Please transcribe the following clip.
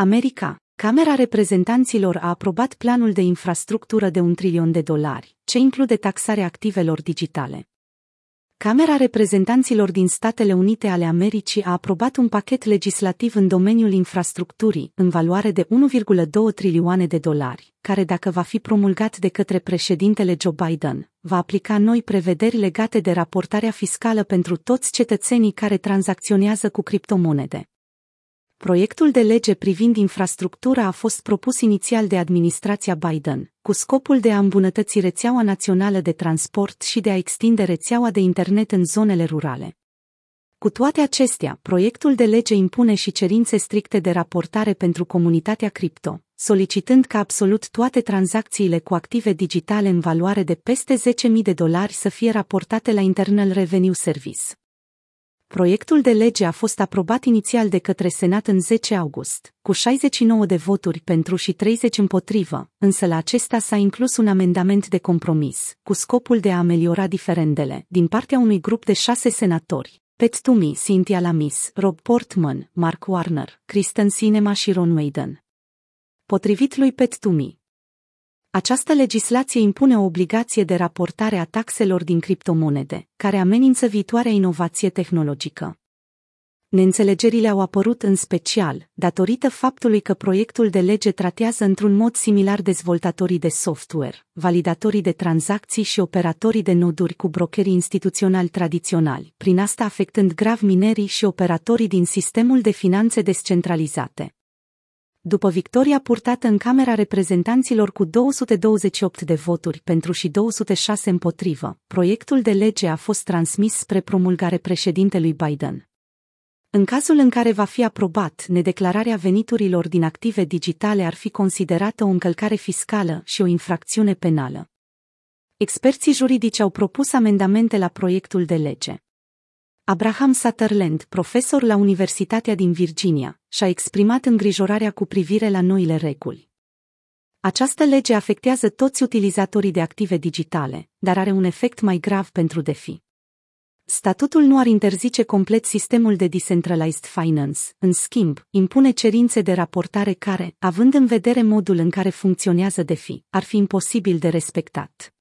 America. Camera Reprezentanților a aprobat planul de infrastructură de un trilion de dolari, ce include taxarea activelor digitale. Camera Reprezentanților din Statele Unite ale Americii a aprobat un pachet legislativ în domeniul infrastructurii, în valoare de 1,2 trilioane de dolari, care dacă va fi promulgat de către președintele Joe Biden, va aplica noi prevederi legate de raportarea fiscală pentru toți cetățenii care tranzacționează cu criptomonede. Proiectul de lege privind infrastructura a fost propus inițial de administrația Biden, cu scopul de a îmbunătăți rețeaua națională de transport și de a extinde rețeaua de internet în zonele rurale. Cu toate acestea, proiectul de lege impune și cerințe stricte de raportare pentru comunitatea cripto, solicitând ca absolut toate tranzacțiile cu active digitale în valoare de peste 10.000 de dolari să fie raportate la Internal Revenue Service. Proiectul de lege a fost aprobat inițial de către Senat în 10 august, cu 69 de voturi pentru și 30 împotrivă, însă la acesta s-a inclus un amendament de compromis, cu scopul de a ameliora diferendele, din partea unui grup de șase senatori. Pat Toomey, Cynthia Lamis, Rob Portman, Mark Warner, Kristen Sinema și Ron Whedon. Potrivit lui Pat Toomey, această legislație impune o obligație de raportare a taxelor din criptomonede, care amenință viitoarea inovație tehnologică. Neînțelegerile au apărut în special datorită faptului că proiectul de lege tratează într-un mod similar dezvoltatorii de software, validatorii de tranzacții și operatorii de noduri cu brokerii instituționali tradiționali, prin asta afectând grav minerii și operatorii din sistemul de finanțe descentralizate după victoria purtată în Camera Reprezentanților cu 228 de voturi pentru și 206 împotrivă, proiectul de lege a fost transmis spre promulgare președintelui Biden. În cazul în care va fi aprobat, nedeclararea veniturilor din active digitale ar fi considerată o încălcare fiscală și o infracțiune penală. Experții juridici au propus amendamente la proiectul de lege. Abraham Sutherland, profesor la Universitatea din Virginia, și-a exprimat îngrijorarea cu privire la noile reguli. Această lege afectează toți utilizatorii de active digitale, dar are un efect mai grav pentru DeFi. Statutul nu ar interzice complet sistemul de decentralized finance, în schimb, impune cerințe de raportare care, având în vedere modul în care funcționează DeFi, ar fi imposibil de respectat.